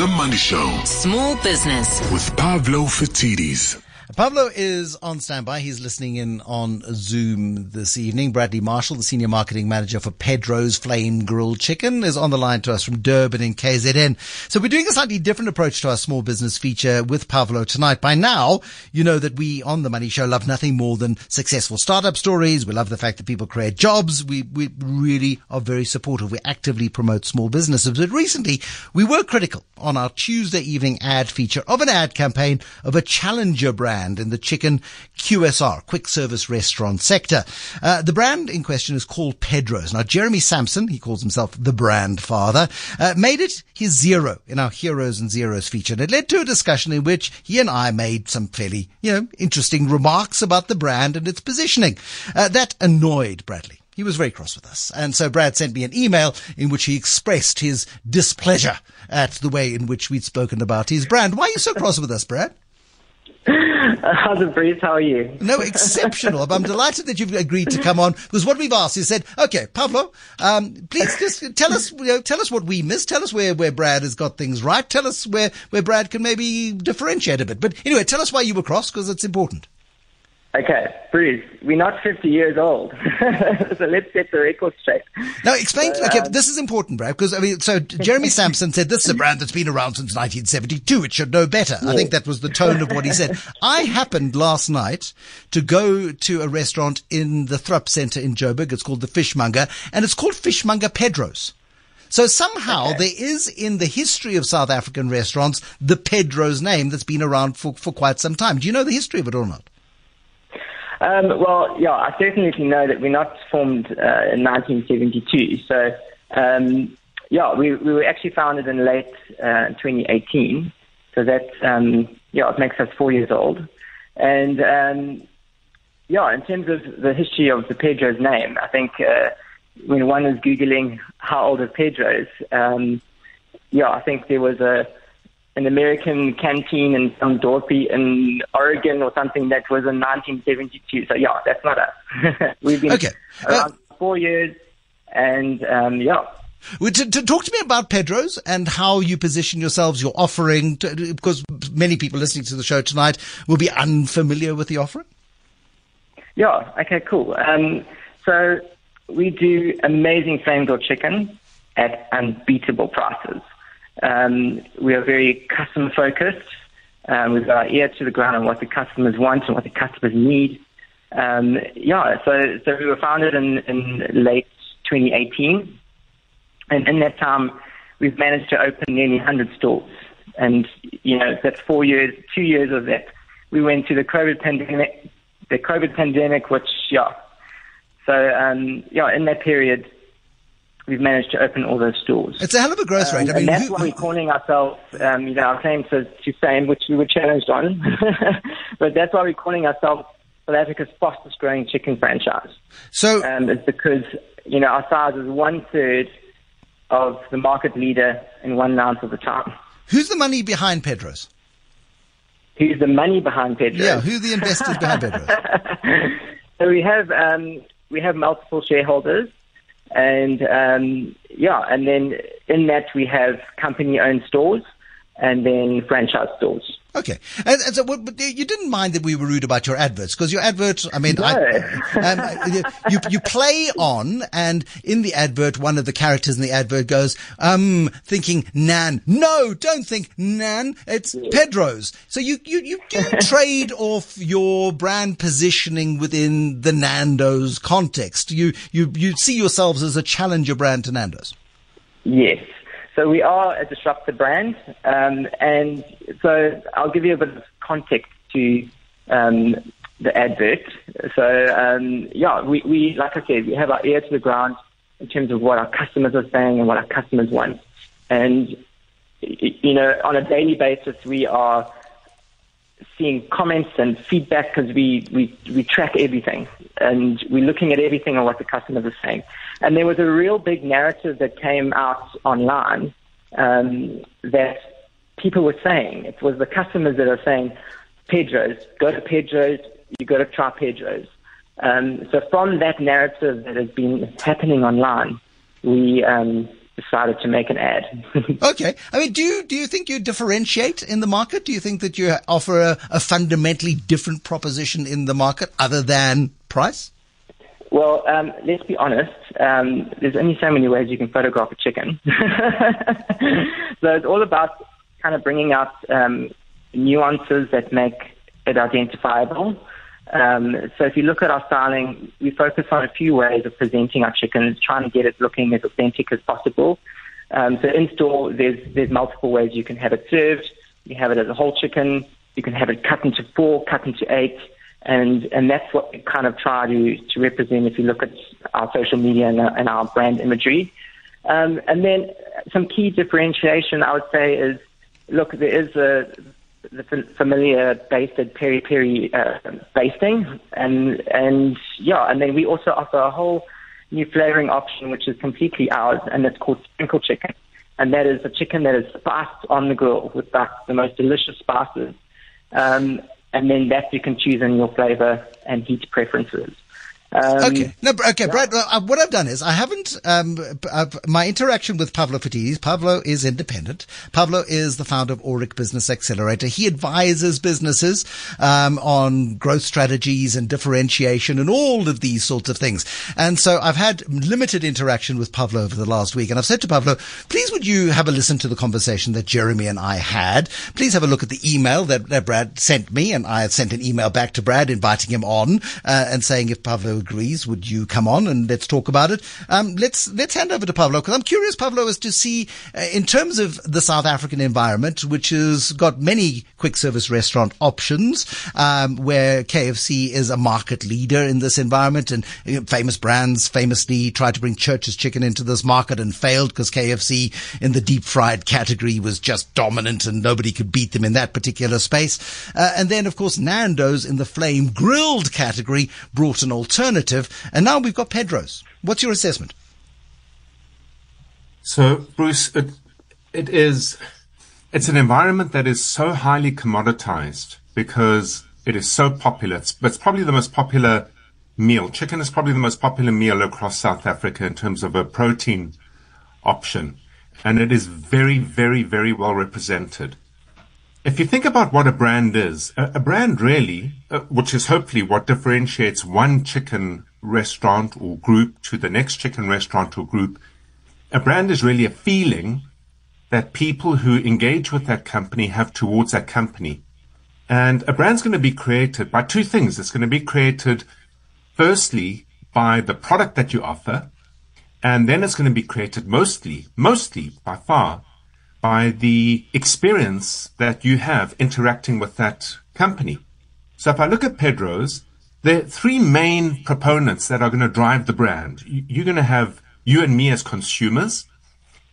The Money Show Small business. with Pavlo Phitidis. Pavlo is on standby. He's listening in on Zoom this evening. Bradley Marshall, the senior marketing manager for Pedro's Flame Grilled Chicken, is on the line to us from Durban in KZN. So we're doing a slightly different approach to our small business feature with Pavlo tonight. By now, you know that we on the Money Show love nothing more than successful startup stories. We love the fact that people create jobs. We, we really are very supportive. We actively promote small businesses. But recently, we were critical on our Tuesday evening ad feature of an ad campaign of a challenger brand in the chicken QSR, quick service restaurant sector. Uh, the brand in question is called Pedro's. Now, Jeremy Sampson, he calls himself the brand father, uh, made it his zero in our Heroes and Zeros feature. And it led to a discussion in which he and I made some fairly, you know, interesting remarks about the brand and its positioning. Uh, that annoyed Bradley. He was very cross with us. And so Brad sent me an email in which he expressed his displeasure at the way in which we'd spoken about his brand. Why are you so cross with us, Brad? How's it, Bruce? How are you? No, exceptional. I'm delighted that you've agreed to come on because what we've asked is said, okay, Pavlo, um, please just tell us, you know, tell us what we missed. Tell us where, where Brad has got things right. Tell us where, where Brad can maybe differentiate a bit. But anyway, tell us why you were cross because it's important. Okay, Bruce, we're not 50 years old, so let's get the record straight. Now, explain. So, okay, um, this is important, Brad, because I mean, so Jeremy Sampson said this is a brand that's been around since 1972. It should know better. I think that was the tone of what he said. I happened last night to go to a restaurant in the Thrupp Center in Joburg. It's called the Fishmonger, and it's called Fishmonger Pedro's. So somehow there is in the history of South African restaurants the Pedro's name that's been around for, for quite some time. Do you know the history of it or not? Um, well, yeah, I certainly know that we're not formed uh, in 1972. So, um, yeah, we, we were actually founded in late uh, 2018. So that, um, yeah, it makes us four years old. And, um, yeah, in terms of the history of the Pedro's name, I think uh, when one is Googling how old is Pedro's, um, yeah, I think there was a an American canteen in some dorpy in Oregon or something that was in 1972. So yeah, that's not us. We've been Okay. Uh, four years, and um, yeah. Well, to, to talk to me about Pedro's and how you position yourselves, your offering, to, because many people listening to the show tonight will be unfamiliar with the offering. Yeah, okay, cool. Um, so we do amazing flame grilled chicken at unbeatable prices. Um, we are very customer focused. Um, we've got our ear to the ground on what the customers want and what the customers need. Um, yeah, so, so we were founded in, in late 2018. And in that time, we've managed to open nearly 100 stores. And, you know, that's four years, two years of that. We went through the COVID pandemic, the COVID pandemic, which, yeah. So, um, yeah, in that period, we've managed to open all those stores. It's a hell of a growth rate. I Um, mean, and that's who- why we're calling ourselves, um, you know, our claim to, to fame, which we were challenged on. but that's why we're calling ourselves South Africa's fastest growing chicken franchise. so Um, it's because, you know, our size is one third of the market leader and one ninth of the time. who's the money behind Pedro's? Who's the money behind Pedro's? Yeah, who are the investors behind Pedro's? So we have um, we have multiple shareholders, and um, yeah, and then in that we have company-owned stores, and then franchise stores. Okay, and, and so but you didn't mind that we were rude about your adverts because your adverts. I mean, I, um, you you play on, and in the advert, one of the characters in the advert goes, um, thinking Nan. No, don't think Nan. It's Pedro's. So you you you do trade off your brand positioning within the Nando's context. You you you see yourselves as a challenger brand to Nando's. Yes. So we are a disruptor brand, um, and so I'll give you a bit of context to um, the advert. So um, yeah, we, we like I said, we have our ear to the ground in terms of what our customers are saying and what our customers want, and you know, on a daily basis, we are seeing comments and feedback because we, we, we track everything and we're looking at everything on what the customers are saying. And there was a real big narrative that came out online um, that people were saying. It was the customers that are saying, Pedro's, go to Pedro's, you got to try Pedro's. Um, so from that narrative that has been happening online, we um, decided to make an ad. okay. I mean, do you, do you think you differentiate in the market? Do you think that you offer a, a fundamentally different proposition in the market other than price? Well, um, let's be honest. Um, there's only so many ways you can photograph a chicken. so it's all about kind of bringing out um, nuances that make it identifiable. Um, so if you look at our styling, we focus on a few ways of presenting our chickens, trying to get it looking as authentic as possible. Um, so in store, there's there's multiple ways you can have it served. You have it as a whole chicken. You can have it cut into four, cut into eight, and and that's what we kind of try to to represent. If you look at our social media and, and our brand imagery, um, and then some key differentiation, I would say, is look, there is a the familiar basted peri peri uh, basting, and and yeah, and then we also offer a whole new flavoring option which is completely ours, and it's called sprinkle chicken, and that is a chicken that is spiced on the grill with the, the most delicious spices, um, and then that you can choose in your flavor and heat preferences. Um, okay. No, okay, Brad, uh, what I've done is I haven't, um, uh, my interaction with Pavlo Phitidis, Pavlo is independent. Pavlo is the founder of Aurik Business Accelerator. He advises businesses, um, on growth strategies and differentiation and all of these sorts of things. And so I've had limited interaction with Pavlo over the last week. And I've said to Pavlo, please would you have a listen to the conversation that Jeremy and I had? Please have a look at the email that, that Brad sent me. And I had sent an email back to Brad inviting him on, uh, and saying if Pavlo agrees, would you come on and let's talk about it? Um, let's let's hand over to Pavlo because I'm curious, Pavlo, as to see uh, in terms of the South African environment, which has got many quick service restaurant options, um, where KFC is a market leader in this environment, and you know, famous brands famously tried to bring Church's Chicken into this market and failed because KFC in the deep fried category was just dominant and nobody could beat them in that particular space. Uh, and then, of course, Nando's in the flame grilled category brought an alternative and now we've got Pedro's. What's your assessment? So, Bruce, it, it is, it's an environment that is so highly commoditized because it is so popular. It's, it's probably the most popular meal. Chicken is probably the most popular meal across South Africa in terms of a protein option. And it is very, very, very well represented. If you think about what a brand is, a, brand really, uh, which is hopefully what differentiates one chicken restaurant or group to the next chicken restaurant or group, a brand is really a feeling that people who engage with that company have towards that company. And a brand's going to be created by two things. It's going to be created firstly by the product that you offer. And then it's going to be created mostly, mostly by far by the experience that you have interacting with that company. So if I look at Pedro's, there are three main proponents that are going to drive the brand. You're going to have you and me as consumers.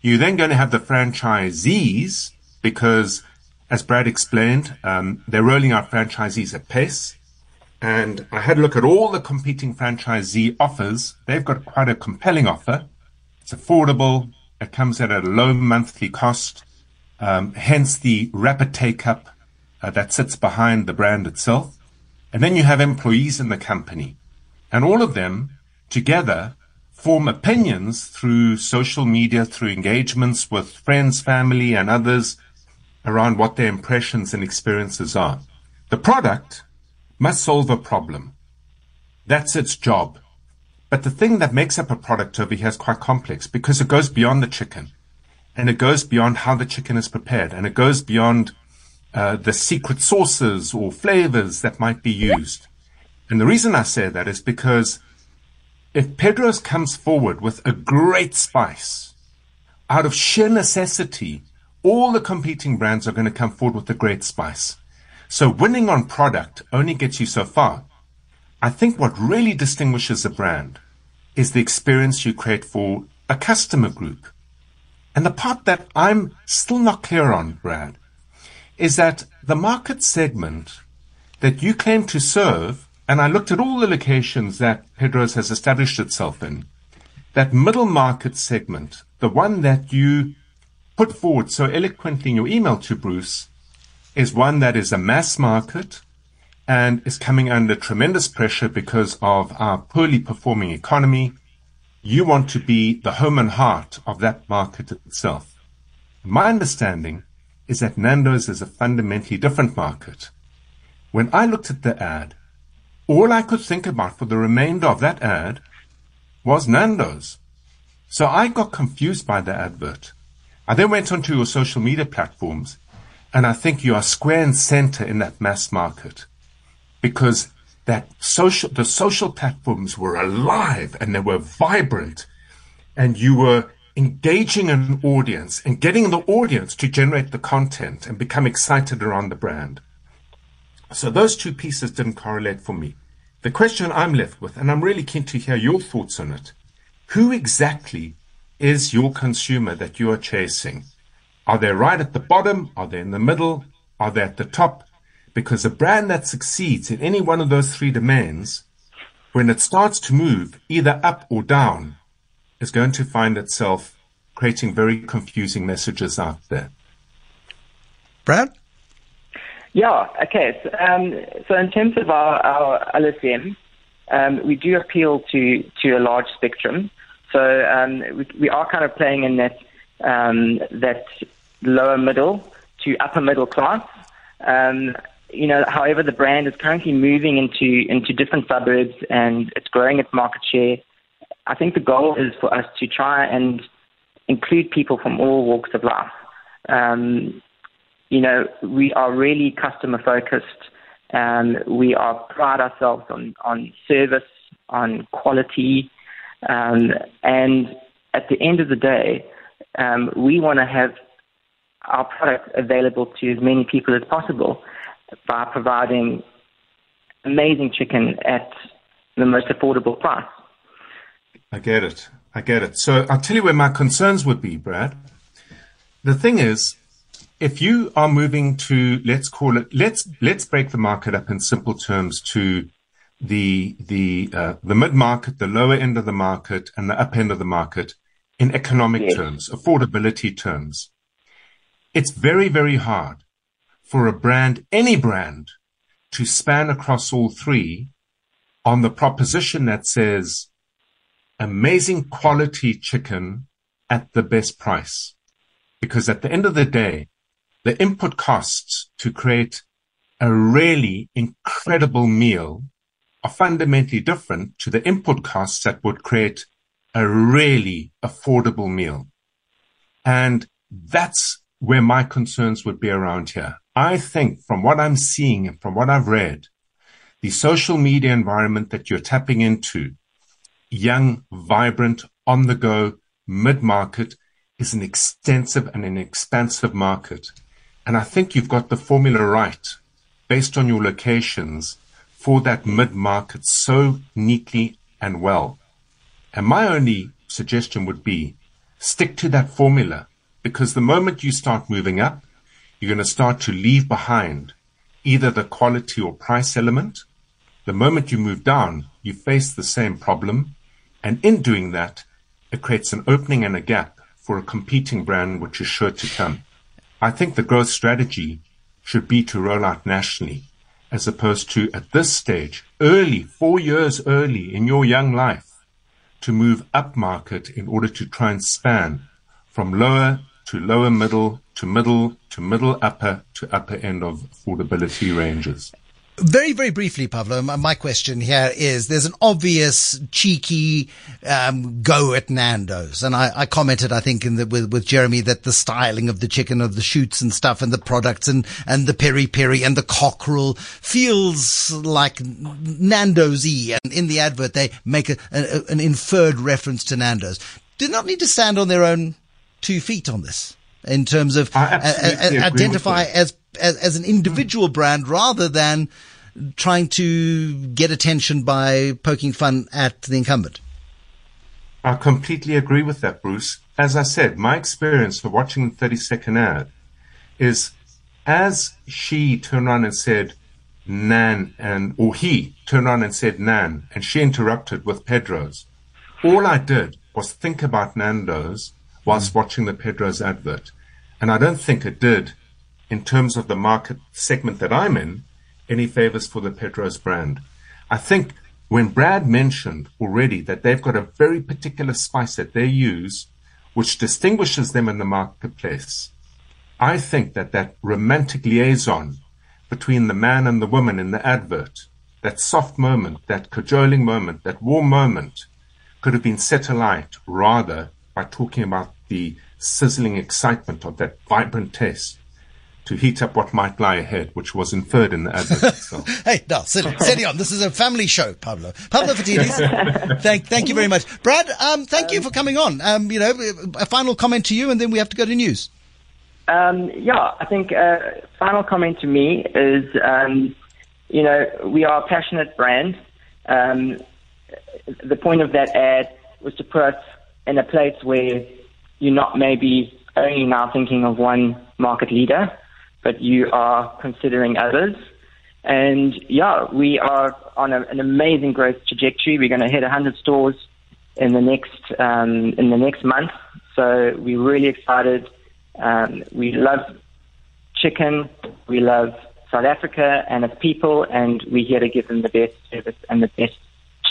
You're then going to have the franchisees because, as Brad explained, um, they're rolling out franchisees at pace. And I had a look at all the competing franchisee offers. They've got quite a compelling offer. It's affordable. It comes at a low monthly cost, um, hence the rapid take up uh, that sits behind the brand itself. And then you have employees in the company, and all of them together form opinions through social media, through engagements with friends, family, and others around what their impressions and experiences are. The product must solve a problem. That's its job. But the thing that makes up a product over here is quite complex because it goes beyond the chicken and it goes beyond how the chicken is prepared and it goes beyond uh, the secret sauces or flavors that might be used. And the reason I say that is because if Pedro's comes forward with a great spice, out of sheer necessity, all the competing brands are going to come forward with a great spice. So winning on product only gets you so far. I think what really distinguishes a brand is the experience you create for a customer group. And the part that I'm still not clear on, Brad, is that the market segment that you claim to serve, and I looked at all the locations that Pedro's has established itself in, that middle market segment, the one that you put forward so eloquently in your email to Bruce, is one that is a mass market, and is coming under tremendous pressure because of our poorly performing economy, you want to be the home and heart of that market itself. My understanding is that Nando's is a fundamentally different market. When I looked at the ad, all I could think about for the remainder of that ad was Nando's. So I got confused by the advert. I then went onto your social media platforms and I think you are square and center in that mass market because that social, the social platforms were alive and they were vibrant and you were engaging an audience and getting the audience to generate the content and become excited around the brand. So those two pieces didn't correlate for me. The question I'm left with, and I'm really keen to hear your thoughts on it. Who exactly is your consumer that you are chasing? Are they right at the bottom? Are they in the middle? Are they at the top? Because a brand that succeeds in any one of those three domains, when it starts to move either up or down, is going to find itself creating very confusing messages out there. Brad? Yeah, okay. So, um, so in terms of our, our LSM, um, we do appeal to, to a large spectrum. So um, we, we are kind of playing in that um, that lower middle to upper middle class. Um, you know, however, the brand is currently moving into into different suburbs and it's growing its market share. I think the goal is for us to try and include people from all walks of life. Um, you know, we are really customer focused. Um, we are pride ourselves on, on service, on quality, um, and at the end of the day, um, we want to have our product available to as many people as possible by providing amazing chicken at the most affordable price. I get it. I get it. So I'll tell you where my concerns would be, Brad. The thing is, if you are moving to, let's call it, let's, let's break the market up in simple terms to the, the, uh, the mid market, the lower end of the market and the up end of the market in economic yes. terms, affordability terms. It's very, very hard for a brand, any brand, to span across all three on the proposition that says amazing quality chicken at the best price. Because at the end of the day, the input costs to create a really incredible meal are fundamentally different to the input costs that would create a really affordable meal. And that's where my concerns would be around here. I think from what I'm seeing and from what I've read, the social media environment that you're tapping into, young, vibrant, on the go, mid market is an extensive and an expansive market. And I think you've got the formula right based on your locations for that mid market so neatly and well. And my only suggestion would be stick to that formula because the moment you start moving up, you're going to start to leave behind either the quality or price element. The moment you move down, you face the same problem. And in doing that, it creates an opening and a gap for a competing brand which is sure to come. I think the growth strategy should be to roll out nationally as opposed to at this stage, early, four years early in your young life, to move up market in order to try and span from lower to lower middle to middle to middle upper to upper end of affordability ranges. Very, very briefly, Pavlo, my question here is there's an obvious cheeky um, go at Nando's. And I, I commented, I think, in the, with, with Jeremy that the styling of the chicken, of the shoots and stuff and the products and, and the peri peri and the cockerel feels like Nando's y. And in the advert, they make a, a, an inferred reference to Nando's. Do not need to stand on their own two feet on this in terms of uh, uh, uh, identify as, as, as an individual mm. brand rather than trying to get attention by poking fun at the incumbent. I completely agree with that, Bruce. As I said, my experience for watching the 30 second ad is as she turned around and said, Nan, and, or he turned around and said Nan, and she interrupted with Pedro's. All I did was think about Nando's whilst watching the Pedro's advert. And I don't think it did, in terms of the market segment that I'm in, any favors for the Pedro's brand. I think when Brad mentioned already that they've got a very particular spice that they use, which distinguishes them in the marketplace, I think that that romantic liaison between the man and the woman in the advert, that soft moment, that cajoling moment, that warm moment, could have been set alight rather by talking about the sizzling excitement of that vibrant taste to heat up what might lie ahead, which was inferred in the advert itself. hey, no, sit, sit on. This is a family show, Pavlo. Pavlo Phitidis, thank, thank you very much. Brad, um, thank um, you for coming on. Um, you know, a final comment to you, and then we have to go to news. Um, yeah, I think uh, final comment to me is, um, you know, we are a passionate brand. Um, the point of that ad was to put us in a place where you're not maybe only now thinking of one market leader, but you are considering others. And yeah, we are on a, an amazing growth trajectory. We're going to hit 100 stores in the next um, in the next month. So we're really excited. Um, we love chicken. We love South Africa and its people, and we're here to give them the best service and the best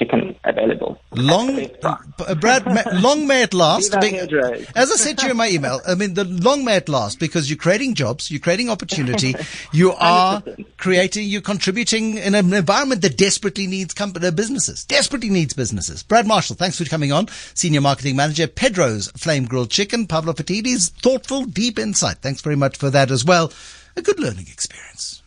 chicken available. Long, uh, Brad, long may it last. As I said to you in my email, I mean, the long may it last because you're creating jobs, you're creating opportunity, you are creating, you're contributing in an environment that desperately needs company, uh, businesses, desperately needs businesses. Brad Marshall, thanks for coming on. Senior Marketing Manager, Pedro's Flame Grilled Chicken, Pavlo Phitidis, thoughtful, deep insight. Thanks very much for that as well. A good learning experience.